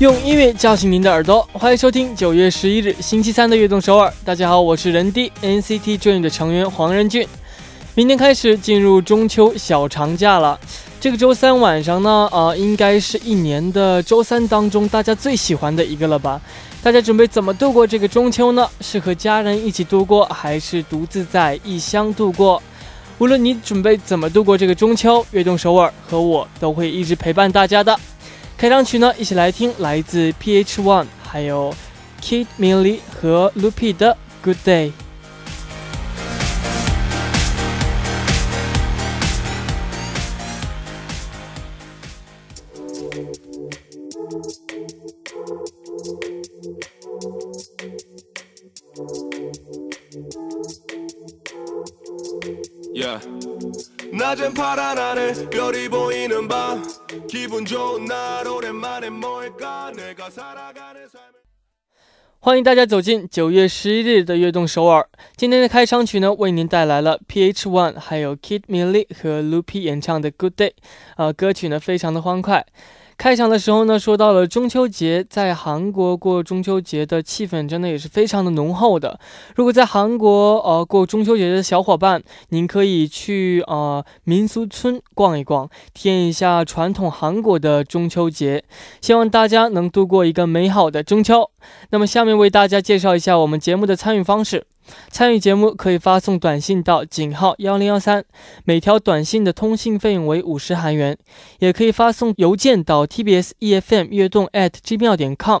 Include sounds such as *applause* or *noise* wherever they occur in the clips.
用音乐叫醒您的耳朵，欢迎收听九月十一日星期三的悦动首尔。大家好，我是人 D NCT Dream 的成员黄仁俊。明天开始进入中秋小长假了，这个周三晚上呢，呃，应该是一年的周三当中大家最喜欢的一个了吧？大家准备怎么度过这个中秋呢？是和家人一起度过，还是独自在异乡度过？无论你准备怎么度过这个中秋，悦动首尔和我都会一直陪伴大家的。开场曲呢，一起来听来自 PH One，还有 Kid Millie 和 Lupi 的 Good Day。欢迎大家走进九月十一日的悦动首尔。今天的开场曲呢，为您带来了 PH One 还有 Kid Milli 和 Lupi 演唱的 Good Day。呃，歌曲呢非常的欢快。开场的时候呢，说到了中秋节，在韩国过中秋节的气氛真的也是非常的浓厚的。如果在韩国呃过中秋节的小伙伴，您可以去呃民俗村逛一逛，体验一下传统韩国的中秋节。希望大家能度过一个美好的中秋。那么下面为大家介绍一下我们节目的参与方式。参与节目可以发送短信到井号幺零幺三，每条短信的通信费用为五十韩元；也可以发送邮件到 tbs efm 悦动 at gmail 点 com，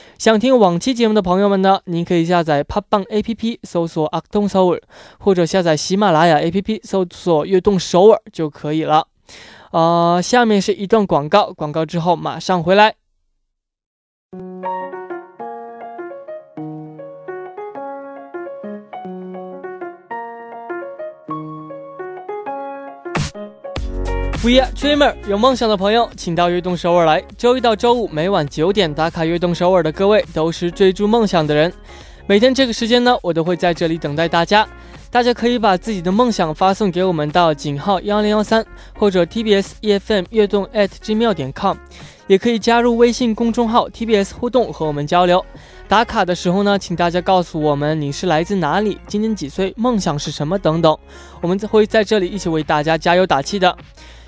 想听往期节目的朋友们呢，您可以下载 p 棒 A P P 搜索 acton sour，或者下载喜马拉雅 A P P 搜索悦动首尔就可以了。呃，下面是一段广告，广告之后马上回来。We are dreamer，有梦想的朋友，请到悦动首尔来。周一到周五每晚九点打卡悦动首尔的各位，都是追逐梦想的人。每天这个时间呢，我都会在这里等待大家。大家可以把自己的梦想发送给我们到井号幺零幺三，或者 TBS EFM 悦动 at gmail 点 com，也可以加入微信公众号 TBS 互动和我们交流。打卡的时候呢，请大家告诉我们你是来自哪里，今年几岁，梦想是什么等等，我们会在这里一起为大家加油打气的。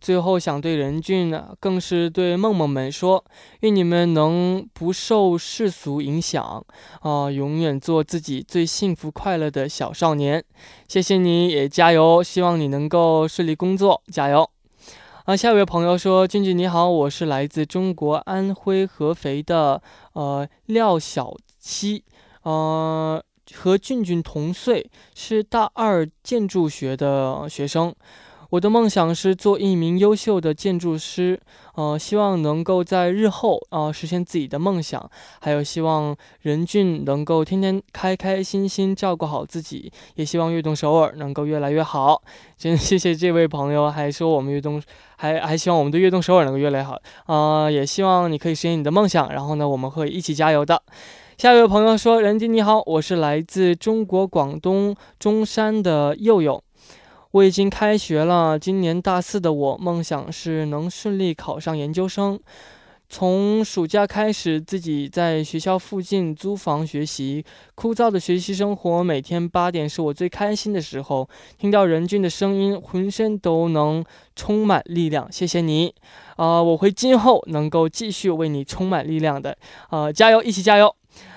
最后想对任俊呢，更是对梦梦们说，愿你们能不受世俗影响，啊，永远做自己最幸福快乐的小少年。谢谢你也加油，希望你能够顺利工作，加油。啊，下一位朋友说，俊俊你好，我是来自中国安徽合肥的呃廖小七，呃，和俊俊同岁，是大二建筑学的学生。我的梦想是做一名优秀的建筑师，呃，希望能够在日后啊实现自己的梦想，还有希望任俊能够天天开开心心照顾好自己，也希望悦动首尔能够越来越好。真 *laughs* 谢谢这位朋友，还说我们悦动，还还希望我们的悦动首尔能够越来越好啊，也希望你可以实现你的梦想，然后呢，我们会一起加油的。下一位朋友说：“任迪你好，我是来自中国广东中山的佑佑。我已经开学了，今年大四的我，梦想是能顺利考上研究生。”从暑假开始，自己在学校附近租房学习，枯燥的学习生活，每天八点是我最开心的时候。听到任俊的声音，浑身都能充满力量。谢谢你，啊，我会今后能够继续为你充满力量的，啊，加油，一起加油！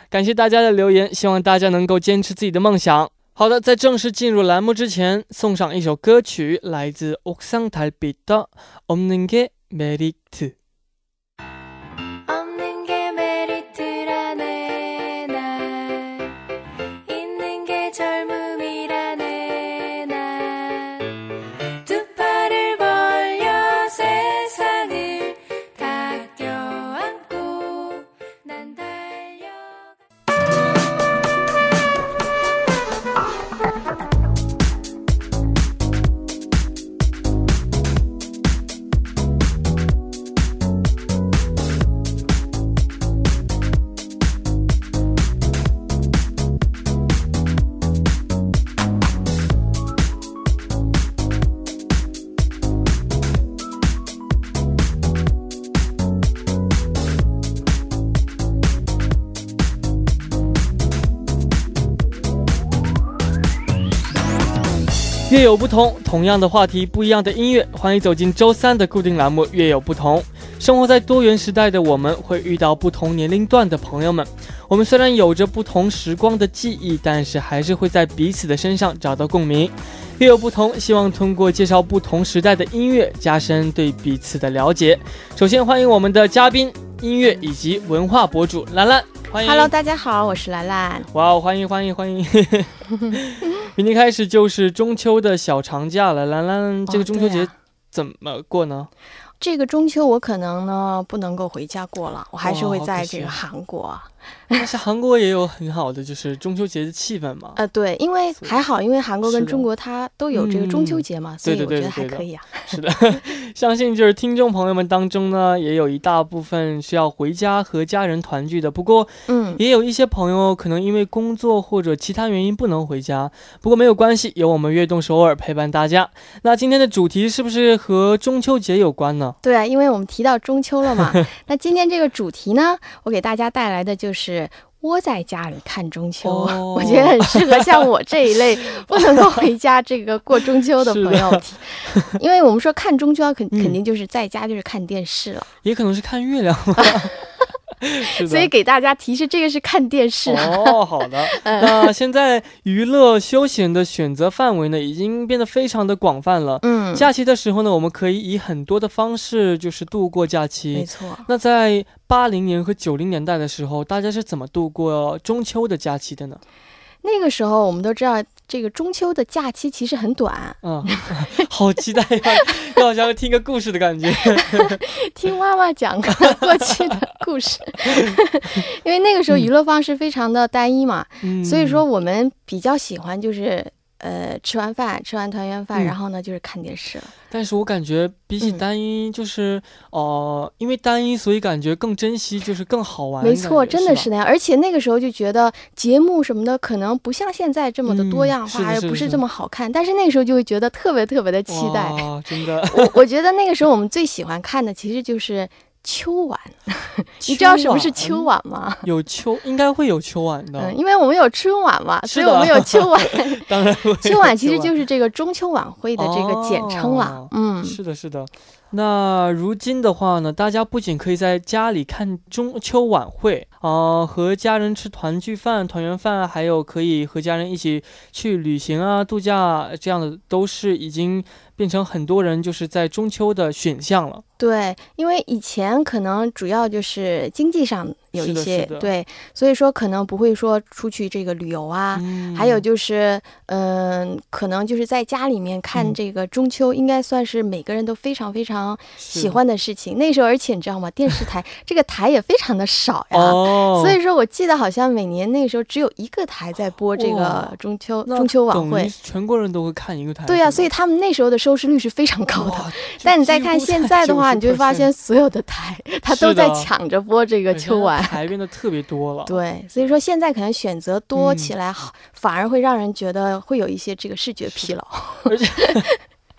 感谢大家的留言，希望大家能够坚持自己的梦想。好的，在正式进入栏目之前，送上一首歌曲，来自옥상달빛의 없는게메리 트。 月有不同，同样的话题，不一样的音乐，欢迎走进周三的固定栏目《月有不同》。生活在多元时代的我们，会遇到不同年龄段的朋友们。我们虽然有着不同时光的记忆，但是还是会在彼此的身上找到共鸣。月有不同，希望通过介绍不同时代的音乐，加深对彼此的了解。首先欢迎我们的嘉宾，音乐以及文化博主兰兰。欢迎。Hello，大家好，我是兰兰。哇，欢迎欢迎欢迎。*laughs* 明天开始就是中秋的小长假了，兰兰，这个中秋节怎么过呢？这个中秋我可能呢不能够回家过了，我还是会在这个韩国。*laughs* 但是韩国也有很好的就是中秋节的气氛嘛。呃，对，因为还好，因为韩国跟中国它都有这个中秋节嘛，所以我觉得还可以啊。是的，*laughs* 相信就是听众朋友们当中呢，也有一大部分是要回家和家人团聚的。不过，嗯，也有一些朋友可能因为工作或者其他原因不能回家。不过没有关系，有我们悦动首尔陪伴大家。那今天的主题是不是和中秋节有关呢？对啊，因为我们提到中秋了嘛。*laughs* 那今天这个主题呢，我给大家带来的就是。是窝在家里看中秋，*laughs* 我觉得很适合像我这一类 *laughs* 不能够回家这个过中秋的朋友，*laughs* 因为我们说看中秋肯肯定就是在家就是看电视了，也可能是看月亮。*laughs* 所以给大家提示，这个是看电视哦。好的，*laughs* 那现在娱乐休闲的选择范围呢，已经变得非常的广泛了。嗯，假期的时候呢，我们可以以很多的方式就是度过假期。没错。那在八零年和九零年代的时候，大家是怎么度过中秋的假期的呢？那个时候我们都知道。这个中秋的假期其实很短，嗯，*laughs* 好期待呀，就好像听个故事的感觉，*laughs* 听妈妈讲 *laughs* 过去的故事，因为那个时候娱乐方式非常的单一嘛，所以说我们比较喜欢就是。呃，吃完饭，吃完团圆饭，然后呢，就是看电视了。但是我感觉比起单一，就是哦，因为单一，所以感觉更珍惜，就是更好玩。没错，真的是那样。而且那个时候就觉得节目什么的可能不像现在这么的多样化，也不是这么好看。但是那个时候就会觉得特别特别的期待。真的，*laughs* 我我觉得那个时候我们最喜欢看的其实就是。秋晚，*laughs* 你知道什么是秋晚吗？有秋，应该会有秋晚的。嗯，因为我们有春晚嘛，*laughs* 所以我们有秋晚。*laughs* 当然，秋晚其实就是这个中秋晚会的这个简称了。嗯，是的，是的。那如今的话呢，大家不仅可以在家里看中秋晚会啊，和家人吃团聚饭、团圆饭，还有可以和家人一起去旅行啊、度假这样的，都是已经变成很多人就是在中秋的选项了。对，因为以前可能主要就是经济上有一些对，所以说可能不会说出去这个旅游啊，还有就是嗯，可能就是在家里面看这个中秋，应该算是每个人都非常非常喜欢的事情。那时候，而且你知道吗？电视台 *laughs* 这个台也非常的少呀，所以说我记得好像每年那个时候只有一个台在播这个中秋中秋晚会，全国人都会看一个台。对呀，所以他们那时候的收视率是非常高的。但你再看现在的话。你就会发现所有的台，他都在抢着播这个秋晚。观，改变得特别多了。对，所以说现在可能选择多起来，反而会让人觉得会有一些这个视觉疲劳。而且。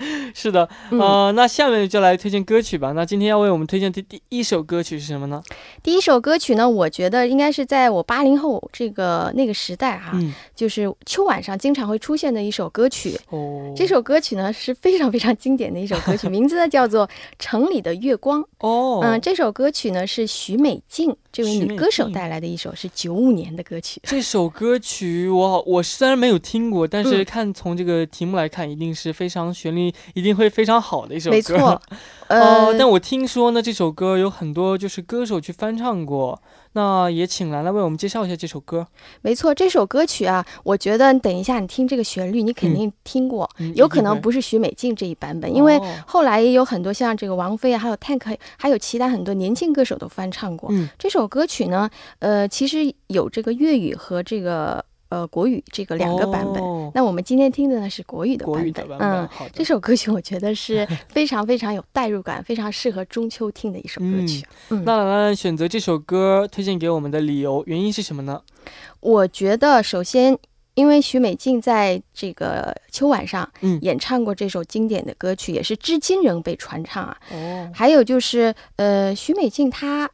*laughs* 是的，呃，那下面就来推荐歌曲吧。那今天要为我们推荐的第一首歌曲是什么呢？第一首歌曲呢，我觉得应该是在我八零后这个那个时代哈，就是秋晚上经常会出现的一首歌曲。哦，这首歌曲呢是非常非常经典的一首歌曲，*laughs* 名字呢叫做《城里的月光》。哦，嗯，这首歌曲呢是许美静。这位女歌手带来的一首是九五年的歌曲。这首歌曲我我虽然没有听过，但是看从这个题目来看，一定是非常旋律一定会非常好的一首歌。没错。*laughs* 呃，但我听说呢，这首歌有很多就是歌手去翻唱过。那也请兰兰为我们介绍一下这首歌。没错，这首歌曲啊，我觉得等一下你听这个旋律，你肯定听过，有可能不是许美静这一版本，因为后来也有很多像这个王菲啊，还有 Tank，还有其他很多年轻歌手都翻唱过。这首歌曲呢，呃，其实有这个粤语和这个。呃，国语这个两个版本，那我们今天听的呢是国语的版本。嗯，这首歌曲我觉得是 *laughs* 非常非常有代入感，非常适合中秋听的一首歌曲。嗯，那兰兰选择这首歌推荐给我们的理由原因是什么呢？我觉得首先，因为许美静在这个秋晚上演唱过这首经典的歌曲，也是至今仍被传唱啊。哦，还有就是呃，许美静她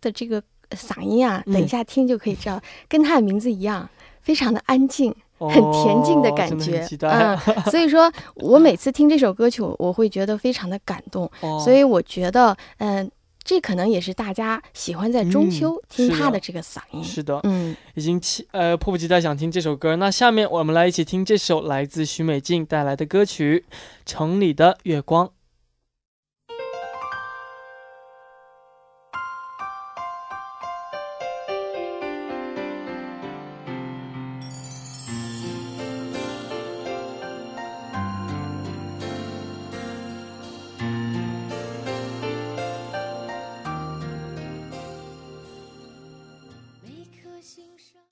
的这个嗓音啊，等一下听就可以知道，跟她的名字一样。非常的安静，很恬静的感觉，嗯，*laughs* 所以说我每次听这首歌曲，我会觉得非常的感动，所以我觉得，嗯，这可能也是大家喜欢在中秋听他的这个嗓音，是的，嗯，已经期呃迫不及待想听这首歌，那下面我们来一起听这首来自许美静带来的歌曲《城里的月光》。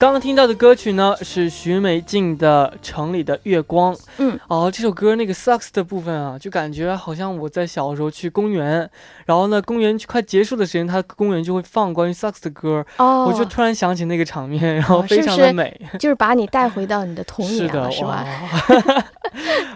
刚刚听到的歌曲呢，是徐美静的《城里的月光》。嗯，哦，这首歌那个萨克斯的部分啊，就感觉好像我在小时候去公园，然后呢，公园快结束的时间，它公园就会放关于萨克斯的歌。哦，我就突然想起那个场面，然后非常的美，*laughs* 就是把你带回到你的童年了，是吧？*laughs*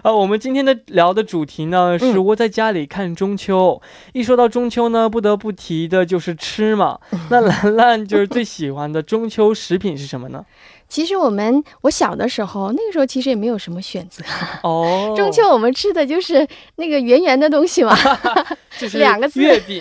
啊，*laughs* 我们今天的聊的主题呢是窝在家里看中秋。一说到中秋呢，不得不提的就是吃嘛。*laughs* 那兰兰就是最喜欢的中秋食品是什么？呢？*laughs* 其实我们我小的时候，那个时候其实也没有什么选择。哦，中秋我们吃的就是那个圆圆的东西嘛，就是两个字月饼。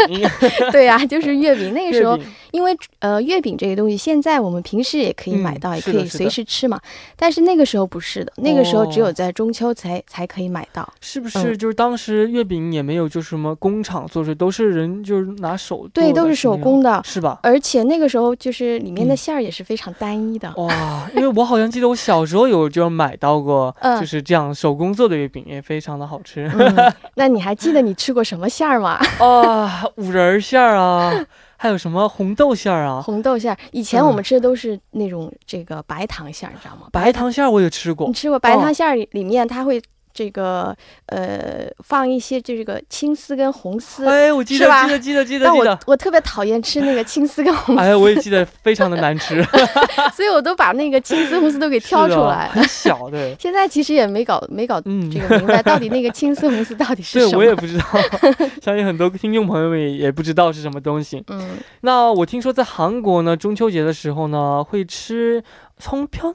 对呀，就是月饼。那个时候，因为呃月饼这个东西，现在我们平时也可以买到，也可以随时吃嘛。但是那个时候不是的，那个时候只有在中秋才才可以买到。是不是？就是当时月饼也没有，就是什么工厂做出来，都是人就是拿手对，都是手工的，是吧？而且那个时候就是里面的馅儿也是非常单一的。哇。因为我好像记得我小时候有就买到过，*laughs* 就是这样手工做的月饼，也非常的好吃。*laughs* 那你还记得你吃过什么馅儿吗？*laughs* 啊，五仁馅儿啊，还有什么红豆馅儿啊？红豆馅儿，以前我们吃的都是那种这个白糖馅儿，你知道吗？白糖馅儿我也吃过。你吃过白糖馅儿里面它会。这个呃，放一些这个青丝跟红丝，哎，我记得记得记得记得。但我我特别讨厌吃那个青丝跟红丝，哎，我也记得非常的难吃，*laughs* 所以我都把那个青丝红丝都给挑出来。很 *laughs* 小的。现在其实也没搞没搞这个明白，到底那个青丝红丝到底是什么？对我也不知道，*laughs* 相信很多听众朋友们也不知道是什么东西。嗯，那我听说在韩国呢，中秋节的时候呢，会吃葱片。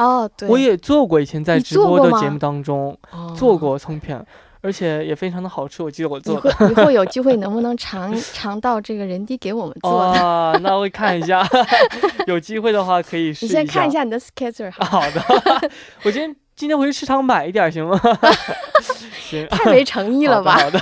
哦，对，我也做过，以前在直播的节目当中做过葱片，而且也非常的好吃。我记得我做过。*laughs* 以后有机会能不能尝尝到这个人滴给我们做的？啊，那我看一下，*laughs* 有机会的话可以试一下。你先看一下你的 schedule。好的，*laughs* 我今天。今天回去市场买一点行吗？*laughs* 行，太没诚意了吧？好的，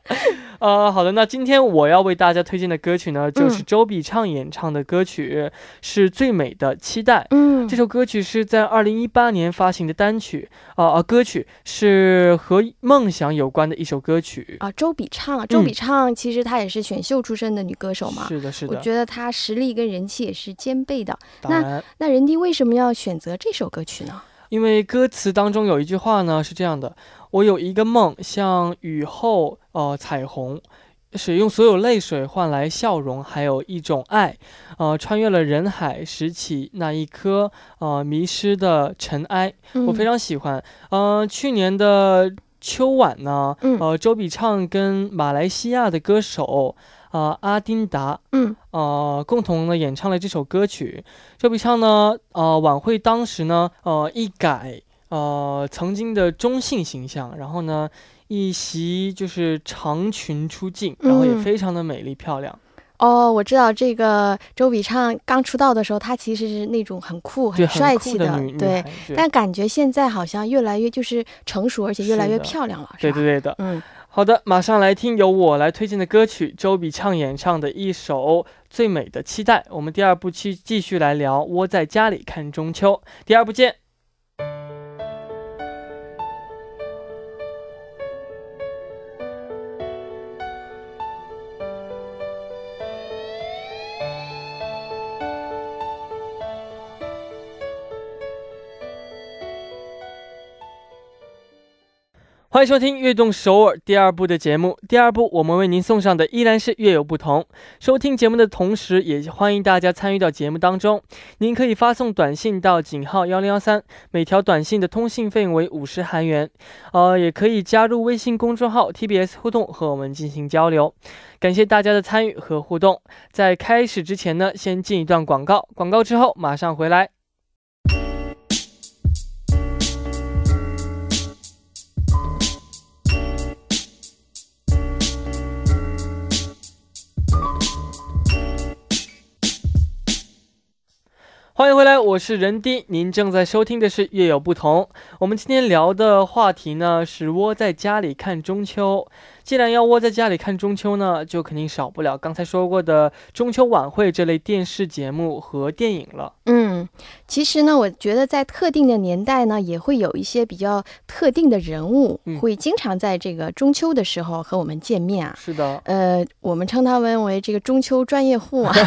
*laughs* 呃，好的。那今天我要为大家推荐的歌曲呢，就是周笔畅演唱的歌曲，是最美的期待。嗯，这首歌曲是在二零一八年发行的单曲啊啊，歌曲是和梦想有关的一首歌曲啊。周笔畅，周笔畅其实她也是选秀出身的女歌手嘛。是的，是的。我觉得她实力跟人气也是兼备的。那那人弟为什么要选择这首歌曲呢？因为歌词当中有一句话呢是这样的：我有一个梦，像雨后呃彩虹，使用所有泪水换来笑容，还有一种爱，呃，穿越了人海，拾起那一颗呃迷失的尘埃，我非常喜欢。嗯，去年的秋晚呢，呃，周笔畅跟马来西亚的歌手啊阿丁达，嗯，呃，共同的演唱了这首歌曲。周笔畅呢，呃，晚会当时呢，呃，一改呃曾经的中性形象，然后呢。一袭就是长裙出镜，然后也非常的美丽漂亮。哦，我知道这个周笔畅刚出道的时候，她其实是那种很酷、很帅气的，对。但感觉现在好像越来越就是成熟，而且越来越漂亮了，对对对的。嗯，好的，马上来听由我来推荐的歌曲，周笔畅演唱的一首《最美的期待》。我们第二部期继续来聊窝在家里看中秋，第二部见。欢迎收听《悦动首尔》第二部的节目。第二部，我们为您送上的依然是月有不同。收听节目的同时，也欢迎大家参与到节目当中。您可以发送短信到井号幺零幺三，每条短信的通信费用为五十韩元。呃，也可以加入微信公众号 TBS 互动和我们进行交流。感谢大家的参与和互动。在开始之前呢，先进一段广告，广告之后马上回来。欢迎回来，我是任丁，您正在收听的是《月有不同》。我们今天聊的话题呢是窝在家里看中秋。既然要窝在家里看中秋呢，就肯定少不了刚才说过的中秋晚会这类电视节目和电影了。嗯，其实呢，我觉得在特定的年代呢，也会有一些比较特定的人物会经常在这个中秋的时候和我们见面啊。是的，呃，我们称他们为这个中秋专业户啊。*laughs*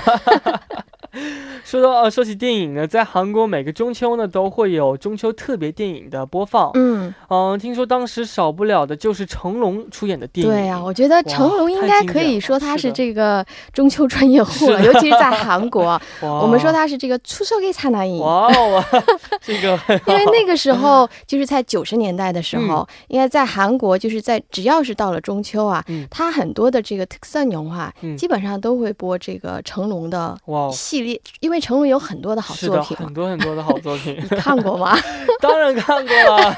*laughs* 说到呃，说起电影呢，在韩国每个中秋呢都会有中秋特别电影的播放。嗯嗯，听说当时少不了的就是成龙出演的电影。对呀，我觉得成龙应该可以说他是这个中秋专业户了，尤其是在韩 *laughs* 国。我们说他是这个出售给灿烂影。哇哦，这个 *laughs* 因为那个时候就是在九十年代的时候，应该在韩国就是在只要是到了中秋啊，他很多的这个特色年画基本上都会播这个成龙的系列，因为成龙有很多的好作品，很多很多的好作品。*laughs* 你看过吗？*laughs* 当然看过 *laughs* 了。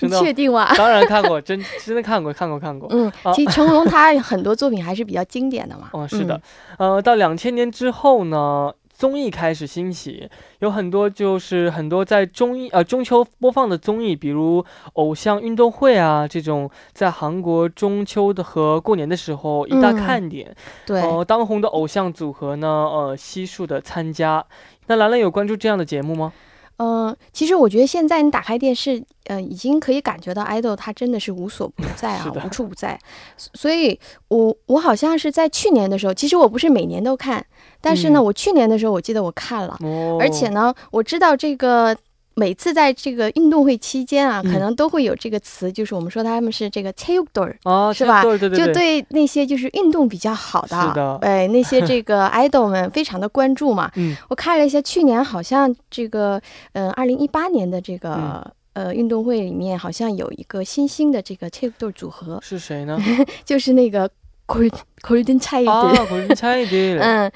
你确定吗？当然看过，真真的看过，看过，看过。嗯，其实成龙他很多作品还是比较经典的嘛。哦，是的。呃，到两千年之后呢，综艺开始兴起，有很多就是很多在中艺呃中秋播放的综艺，比如偶像运动会啊这种，在韩国中秋的和过年的时候一大看点。对。呃，当红的偶像组合呢，呃，悉数的参加。那兰兰有关注这样的节目吗？嗯，其实我觉得现在你打开电视，呃，已经可以感觉到爱豆他真的是无所不 *laughs* 在啊，无处不在。所以，我我好像是在去年的时候，其实我不是每年都看，但是呢，我去年的时候我记得我看了，而且呢，我知道这个。每次在这个运动会期间啊可能都会有这个词就是我们说他们是这个 tapedoor 对是吧？就对。那些就是运动比较好的是的哎那些这个 *laughs* idol 们非常的关注嘛嗯。我看了一下去年好像这个嗯二零一八年的这个呃运动会里面好像有一个新兴的这个 tapedoor 组合是谁呢？*laughs* 就是那个 createcreatecreate *laughs* 嗯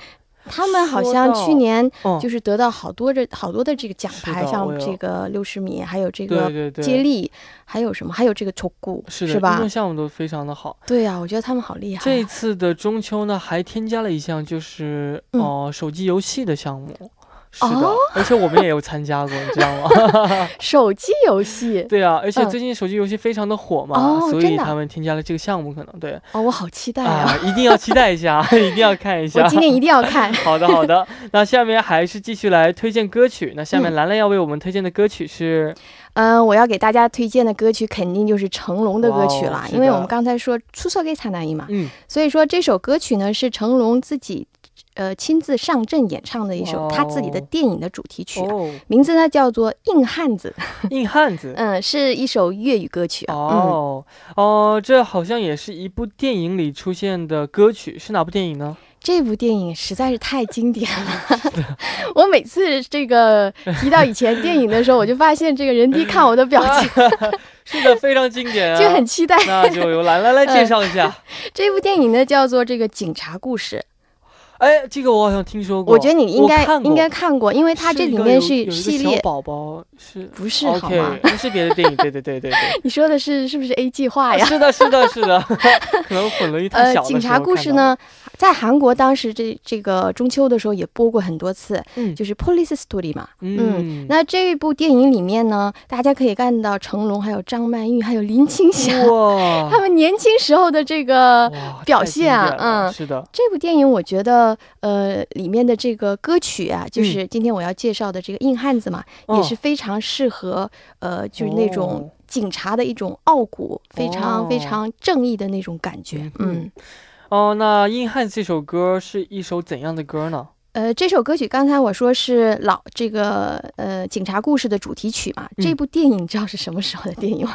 他们好像去年就是得到好多这好多的这个奖牌，像这个六十米，还有这个接力，还有什么，还有这个球鼓，是吧？运动项目都非常的好。对呀，我觉得他们好厉害。这次的中秋呢，还添加了一项就是哦手机游戏的项目。是的，而且我们也有参加过，你知道吗？*laughs* *laughs* 手机游戏。对啊，而且最近手机游戏非常的火嘛，所以他们添加了这个项目，可能对。哦，我好期待啊！一定要期待一下，*laughs* 一定要看一下。我今天一定要看。好的，好的。那下面还是继续来推荐歌曲。那下面兰兰要为我们推荐的歌曲是，嗯，我要给大家推荐的歌曲肯定就是成龙的歌曲了，因为我们刚才说出色给灿烂一嘛，嗯，所以说这首歌曲呢是成龙自己。呃亲自上阵演唱的一首他自己的电影的主题曲，名字呢叫做《硬汉子》。*laughs* 硬汉子，嗯，是一首粤语歌曲。哦哦，这好像也是一部电影里出现的歌曲，是哪部电影呢？这部电影实在是太经典了，*laughs* 我每次这个提到以前电影的时候，我就发现这个人低看我的表情，*laughs* 是的，非常经典，就很期待。那就由兰兰来介绍一下这部电影呢，叫做这个《警察故事》。哎，这个我好像听说过。我觉得你应该应该看过，因为它这里面是系列。宝宝是不是好吗？不是别的电影，对对对对对。*laughs* 你说的是是不是 A 计划呀？是的，是的，是的，*laughs* 可能混了一套小。呃，警察故事呢，在韩国当时这这个中秋的时候也播过很多次，嗯，就是 Police Story 嘛，嗯。那这部电影里面呢，大家可以看到成龙、还有张曼玉、还有林青霞，*laughs* 他们年轻时候的这个表现啊，嗯，是的。这部电影我觉得。呃，里面的这个歌曲啊，就是今天我要介绍的这个《硬汉子》嘛，也是非常适合呃，就是那种警察的一种傲骨，非常非常正义的那种感觉。嗯，哦，那《硬汉》这首歌是一首怎样的歌呢？呃，这首歌曲刚才我说是老这个呃警察故事的主题曲嘛。这部电影你知道是什么时候的电影吗？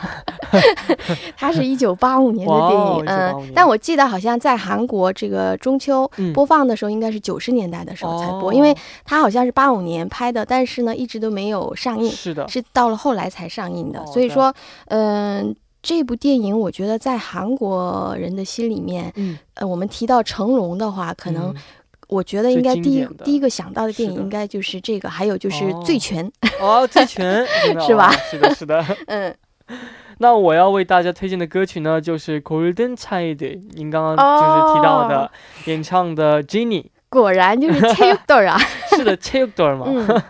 *laughs* 它是一九八五年的电影，嗯，但我记得好像在韩国这个中秋播放的时候应该是九十年代的时候才播，因为它好像是八五年拍的，但是呢一直都没有上映，是的，是到了后来才上映的。所以说，嗯，这部电影我觉得在韩国人的心里面，嗯，呃，我们提到成龙的话，可能。我觉得应该第一第一个想到的电影应该就是这个，还有就是《醉拳》*laughs* 哦，《醉拳》*laughs* 是吧？是的，是的。*laughs* 嗯，那我要为大家推荐的歌曲呢，就是 Golden Child，您刚刚就是提到的演唱的 Jennie。果然就是 Taylor 啊！是的，Taylor 嘛。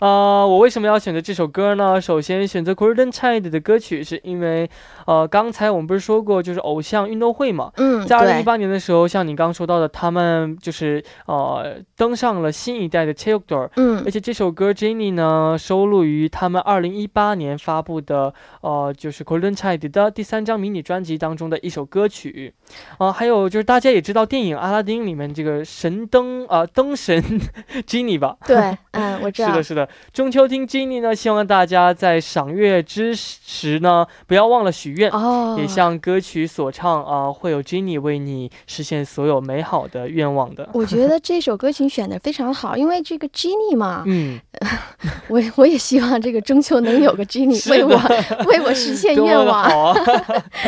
啊，我为什么要选择这首歌呢？首先选择 Golden Child 的歌曲，是因为，呃，刚才我们不是说过，就是偶像运动会嘛。嗯，在二零一八年的时候，像你刚刚说到的，他们就是呃登上了新一代的 c h i l d r e 嗯，而且这首歌 Jennie 呢，收录于他们二零一八年发布的呃，就是 Golden Child 的第三张迷你专辑当中的一首歌曲。啊，还有就是大家也知道电影《阿拉丁》里面这个神灯啊灯神 *laughs* Jennie 吧？对，*laughs* 嗯，我知道。是的，是的。中秋听 Jennie 呢，希望大家在赏月之时呢，不要忘了许愿哦，也像歌曲所唱啊，会有 Jennie 为你实现所有美好的愿望的。我觉得这首歌曲选的非常好，因为这个 Jennie 嘛，嗯，*laughs* 我我也希望这个中秋能有个 Jennie 为我为我实现愿望。*laughs*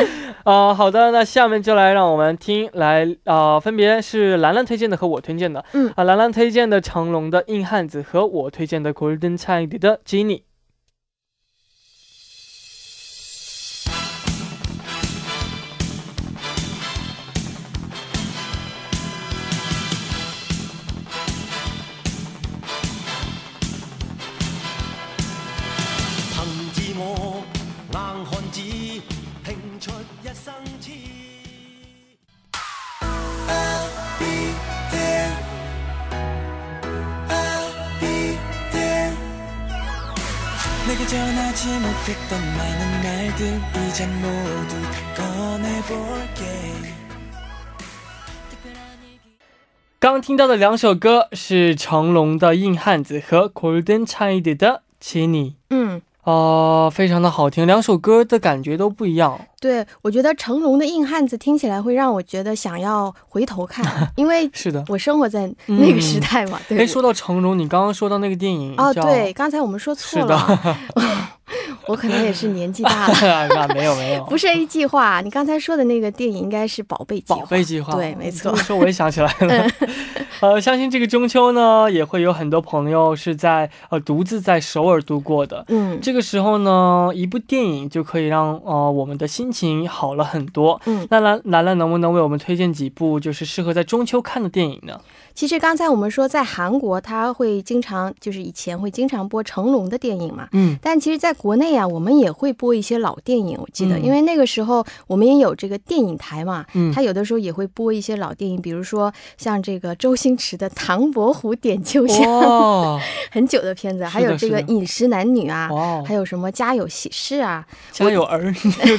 *laughs* 啊，好的，那下面就来让我们听来啊，分别是兰兰推荐的和我推荐的，嗯。啊，兰兰推荐的成龙的硬汉子和我推荐的 골든 차일드 더 지니. Golden Child 的 Jennie。刚听到的两首歌是成龙的《硬汉子》和 Golden Child 的《亲你》。嗯。哦，非常的好听，两首歌的感觉都不一样。对，我觉得成龙的硬汉子听起来会让我觉得想要回头看，*laughs* 因为是的，我生活在那个时代嘛。哎，说到成龙，你刚刚说到那个电影哦，对，刚才我们说错了。*laughs* 我可能也是年纪大了，*laughs* 那没有没有，*laughs* 不是 A 计划。你刚才说的那个电影应该是宝贝计划。宝贝计划，对，没错。说我也想起来了。呃，相信这个中秋呢，也会有很多朋友是在呃独自在首尔度过的。嗯，这个时候呢，一部电影就可以让呃我们的心情好了很多。嗯，那兰兰兰能不能为我们推荐几部就是适合在中秋看的电影呢？其实刚才我们说，在韩国他会经常就是以前会经常播成龙的电影嘛，嗯，但其实在国内啊，我们也会播一些老电影。我记得，因为那个时候我们也有这个电影台嘛，嗯，他有的时候也会播一些老电影，比如说像这个周星星驰的《唐伯虎点秋香》，*laughs* 哦很久的片子，还有这个《饮食男女》啊，还有什么《家有喜事》啊，*laughs*《家有儿女》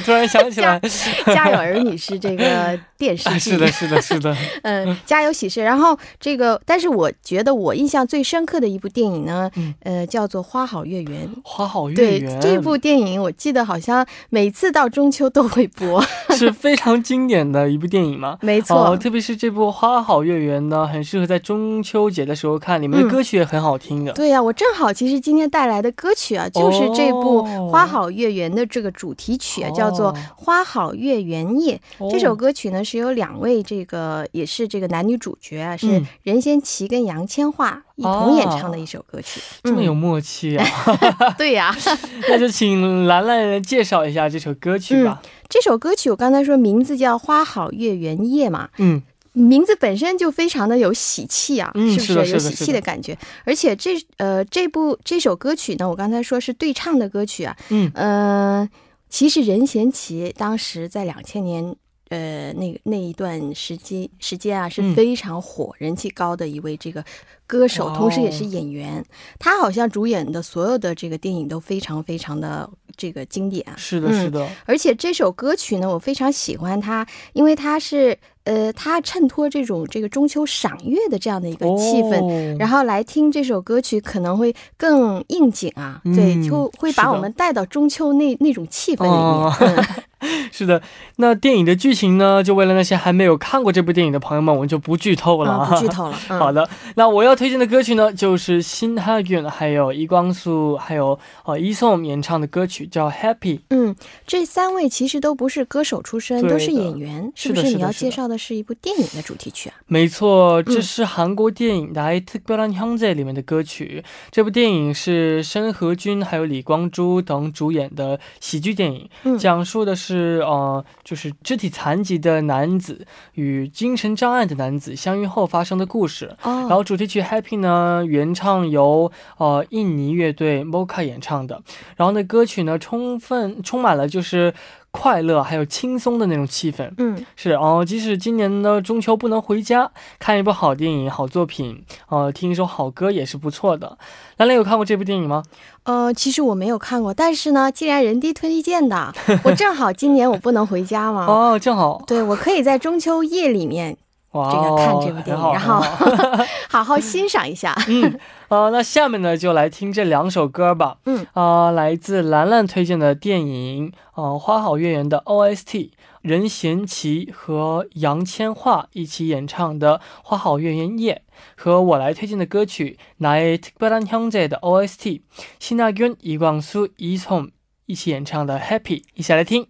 突然想起来，*laughs*《家有儿女》是这个电视剧，是的，是的，是的，嗯，《家有喜事》。然后这个，但是我觉得我印象最深刻的一部电影呢，呃，叫做《花好月圆》。花好月圆，对这部电影，我记得好像每次到中秋都会播，*laughs* 是非常经典的一部电影嘛？没错，特别是这部《花好月圆》呢，很适合在中秋节的时候看，里面的歌曲也很好听的。对呀，我正好其实今天带来的歌曲啊，就是这部《花好月圆》的这个主题曲啊，叫做《花好月圆夜》。这首歌曲呢，是由两位这个也是这个男女主角啊，是任贤齐跟杨千嬅一同演唱的一首歌曲，这么有默契啊！*laughs* 对呀，*laughs* 那就请兰兰介绍一下这首歌曲吧。这首歌曲我刚才说名字叫《花好月圆夜》嘛，嗯，名字本身就非常的有喜气啊，是不是有喜气的感觉？而且这呃这部这首歌曲呢，我刚才说是对唱的歌曲啊，嗯呃，其实任贤齐当时在两千年。呃，那个那一段时间时间啊，是非常火、人气高的一位这个歌手，同时也是演员。他好像主演的所有的这个电影都非常非常的这个经典。是的，是的。而且这首歌曲呢，我非常喜欢它，因为它是呃，它衬托这种这个中秋赏月的这样的一个气氛，然后来听这首歌曲可能会更应景啊。对，就会把我们带到中秋那那种气氛里面。*laughs* 是的那电影的剧情呢就为了那些还没有看过这部电影的朋友们我们就不剧透了啊剧透了 *laughs* 好的那我要推荐的歌曲呢就是新 hugging 还有伊光素还有呃伊宋演唱的歌曲叫 happy 嗯这三位其实都不是歌手出身都是演员是不是你要介绍的是一部电影的主题曲啊？没错这是韩国电影的 itikgirlanhundai 里面的歌曲。这部电影是申和君还有李光洙等主演的喜剧电影讲述的是是呃，就是肢体残疾的男子与精神障碍的男子相遇后发生的故事。然后主题曲《Happy》呢，原唱由呃印尼乐队 Mocha 演唱的。然后呢歌曲呢，充分充满了就是。快乐还有轻松的那种气氛，嗯，是哦。即使今年的中秋不能回家，看一部好电影、好作品，呃，听一首好歌也是不错的。兰兰有看过这部电影吗？呃，其实我没有看过，但是呢，既然人低推荐的，我正好今年我不能回家嘛，*laughs* 哦，正好，对我可以在中秋夜里面。这个看这部电影，然后*laughs* 好好欣赏一下。*laughs* 嗯，呃，那下面呢就来听这两首歌吧。嗯，啊，来自兰兰推荐的电影《呃花好月圆》的 OST，任贤齐和杨千嬅一起演唱的《花好月圆夜》，和我来推荐的歌曲《나의특별한형제》的 OST，신하균이광수이솜一起演唱的《Happy》，一起来听。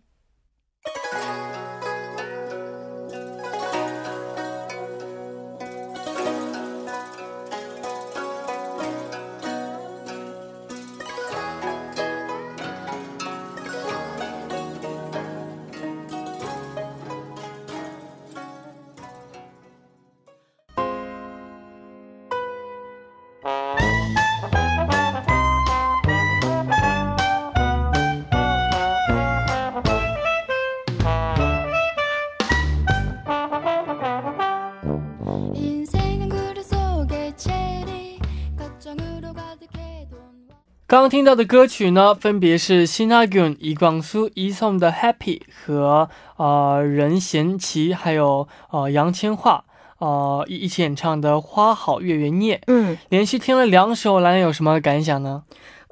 刚听到的歌曲呢，分别是新阿君、伊广苏、伊颂的《Happy》和呃任贤齐还有呃杨千嬅呃一一起演唱的《花好月圆夜》。嗯，连续听了两首，兰有什么感想呢？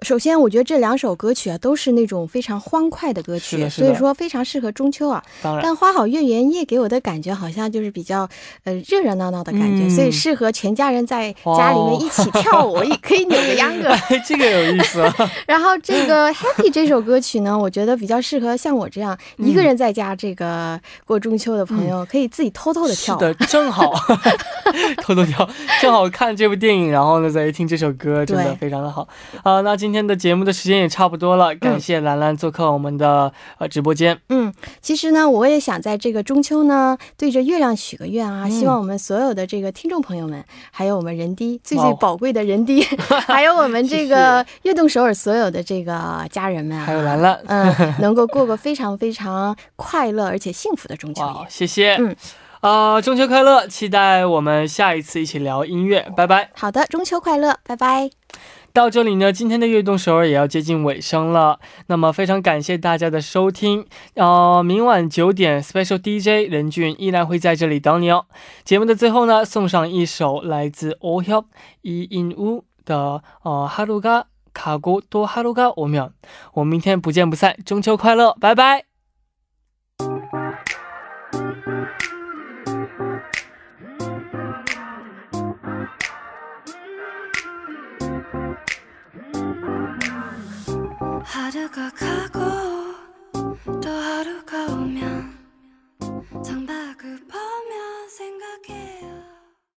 首先，我觉得这两首歌曲啊，都是那种非常欢快的歌曲，所以说非常适合中秋啊。当然，但《花好月圆夜》给我的感觉好像就是比较呃热热闹闹的感觉，所以适合全家人在家里面一起跳舞，也可以扭个秧歌。*laughs* 这个有意思。*laughs* 然后这个《Happy》这首歌曲呢，我觉得比较适合像我这样一个人在家这个过中秋的朋友，可以自己偷偷的跳。是的，正好 *laughs* 偷偷跳，正好看这部电影，然后呢再听这首歌，真的非常的好啊。那今今天的节目的时间也差不多了，感谢兰兰做客我们的呃直播间。嗯，其实呢，我也想在这个中秋呢，对着月亮许个愿啊，希望我们所有的这个听众朋友们，还有我们人低最最宝贵的人低，*laughs* 还有我们这个悦动首尔所有的这个家人们啊，还有兰兰，嗯，*laughs* 能够过个非常非常快乐而且幸福的中秋。谢谢。嗯。啊，中秋快乐！期待我们下一次一起聊音乐，拜拜。好的，中秋快乐，拜拜。到这里呢，今天的悦动首尔也要接近尾声了。那么非常感谢大家的收听。呃，明晚九点，Special DJ 任俊依然会在这里等你哦。节目的最后呢，送上一首来自 Oh Help 伊音乌的呃哈鲁嘎卡古多哈鲁嘎我们我们明天不见不散，中秋快乐，拜拜。 하루가 가고 또 하루가 오면 창밖을 보면 생각해요.